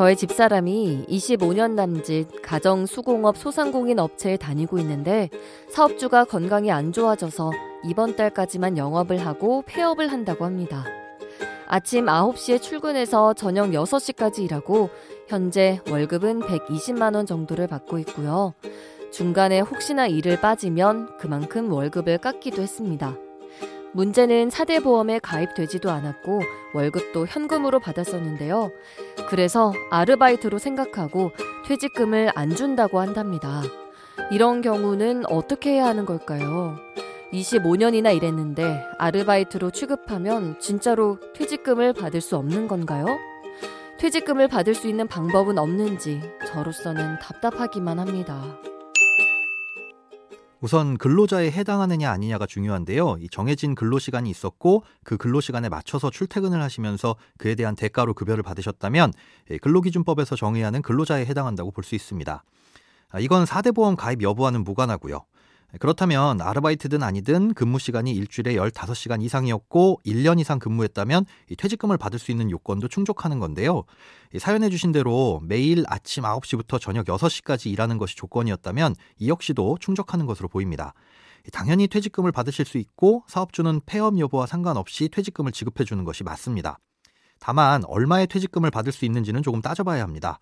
저의 집사람이 25년 남짓 가정 수공업 소상공인 업체에 다니고 있는데 사업주가 건강이 안 좋아져서 이번 달까지만 영업을 하고 폐업을 한다고 합니다. 아침 9시에 출근해서 저녁 6시까지 일하고 현재 월급은 120만 원 정도를 받고 있고요. 중간에 혹시나 일을 빠지면 그만큼 월급을 깎기도 했습니다. 문제는 사대보험에 가입되지도 않았고 월급도 현금으로 받았었는데요. 그래서 아르바이트로 생각하고 퇴직금을 안 준다고 한답니다. 이런 경우는 어떻게 해야 하는 걸까요? 25년이나 일했는데 아르바이트로 취급하면 진짜로 퇴직금을 받을 수 없는 건가요? 퇴직금을 받을 수 있는 방법은 없는지 저로서는 답답하기만 합니다. 우선 근로자에 해당하느냐 아니냐가 중요한데요. 이 정해진 근로 시간이 있었고 그 근로 시간에 맞춰서 출퇴근을 하시면서 그에 대한 대가로 급여를 받으셨다면 예, 근로기준법에서 정의하는 근로자에 해당한다고 볼 수 있습니다. 아, 이건 4대 보험 가입 여부와는 무관하고요. 그렇다면 아르바이트든 아니든 근무 시간이 일주일에 15시간 이상이었고 1년 이상 근무했다면 퇴직금을 받을 수 있는 요건도 충족하는 건데요. 사연해 주신 대로 매일 아침 9시부터 저녁 6시까지 일하는 것이 조건이었다면 이 역시도 충족하는 것으로 보입니다. 당연히 퇴직금을 받으실 수 있고 사업주는 폐업 여부와 상관없이 퇴직금을 지급해 주는 것이 맞습니다. 다만 얼마의 퇴직금을 받을 수 있는지는 조금 따져봐야 합니다.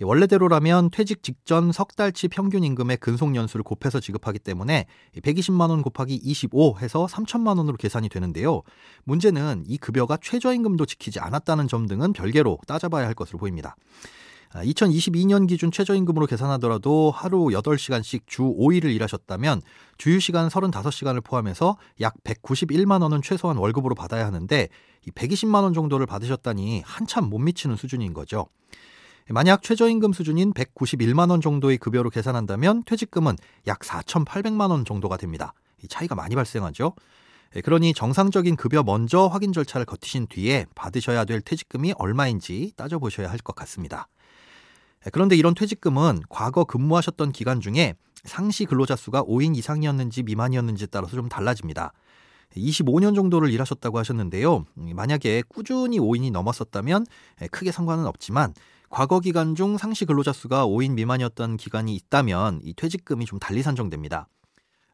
원래대로라면 퇴직 직전 석 달치 평균 임금의 근속 연수를 곱해서 지급하기 때문에 120만 원 곱하기 25 해서 3천만 원으로 계산이 되는데요. 문제는 이 급여가 최저임금도 지키지 않았다는 점 등은 별개로 따져봐야 할 것으로 보입니다. 2022년 아, 기준 최저임금으로 계산하더라도 하루 8시간씩 주 5일을 일하셨다면 주휴시간 35시간을 포함해서 약 191만 원은 최소한 월급으로 받아야 하는데 120만 원 정도를 받으셨다니 한참 못 미치는 수준인 거죠. 만약 최저임금 수준인 191만 원 정도의 급여로 계산한다면 퇴직금은 약 4,800만 원 정도가 됩니다. 이 차이가 많이 발생하죠. 예, 그러니 정상적인 급여 먼저 확인 절차를 거치신 뒤에 받으셔야 될 퇴직금이 얼마인지 따져보셔야 할 것 같습니다. 예, 그런데 이런 퇴직금은 과거 근무하셨던 기간 중에 상시 근로자 수가 5인 이상이었는지 미만이었는지에 따라서 좀 달라집니다. 25년 정도를 일하셨다고 하셨는데요. 음, 만약에 꾸준히 5인이 넘었었다면 예, 크게 상관은 없지만 과거 기간 중 상시 근로자 수가 5인 미만이었던 기간이 있다면 이 퇴직금이 좀 달리 산정됩니다.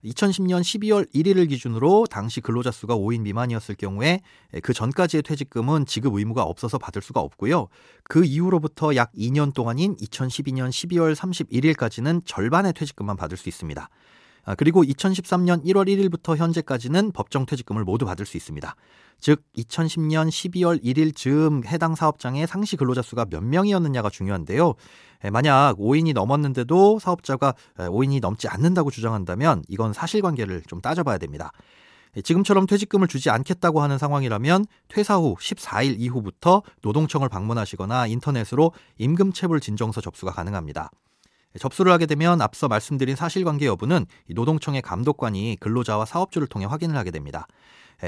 2010년 12월 1일을 기준으로 당시 근로자 수가 5인 미만이었을 경우에 그 전까지의 퇴직금은 지급 의무가 없어서 받을 수가 없고요. 그 이후로부터 약 2년 동안인 2012년 12월 31일까지는 절반의 퇴직금만 받을 수 있습니다. 아, 그리고 2013년 1월 1일부터 현재까지는 법정 퇴직금을 모두 받을 수 있습니다. 즉 2010년 12월 1일 즈음 해당 사업장의 상시 근로자 수가 몇 명이었느냐가 중요한데요. 만약 5인이 넘었는데도 사업자가 5인이 넘지 않는다고 주장한다면 이건 사실관계를 좀 따져봐야 됩니다. 지금처럼 퇴직금을 주지 않겠다고 하는 상황이라면 퇴사 후 14일 이후부터 노동청을 방문하시거나 인터넷으로 임금체불 진정서 접수가 가능합니다. 접수를 하게 되면 앞서 말씀드린 사실관계 여부는 노동청의 감독관이 근로자와 사업주를 통해 확인을 하게 됩니다.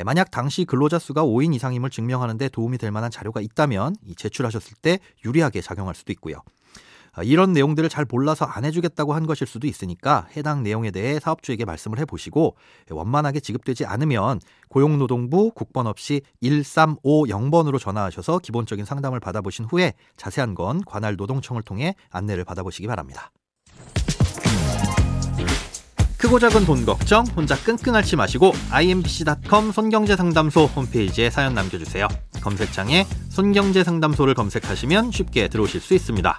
만약 당시 근로자 수가 5인 이상임을 증명하는데 도움이 될 만한 자료가 있다면 제출하셨을 때 유리하게 작용할 수도 있고요. 아, 이런 내용들을 잘 몰라서 안 해주겠다고 한 것일 수도 있으니까 해당 내용에 대해 사업주에게 말씀을 해보시고 원만하게 지급되지 않으면 고용노동부 국번 없이 1350번으로 전화하셔서 기본적인 상담을 받아보신 후에 자세한 건 관할 노동청을 통해 안내를 받아보시기 바랍니다. 크고 작은 돈 걱정 혼자 끙끙 앓지 마시고 imbc.com 손경제상담소 홈페이지에 사연 남겨주세요. 검색창에 손경제상담소를 검색하시면 쉽게 들어오실 수 있습니다.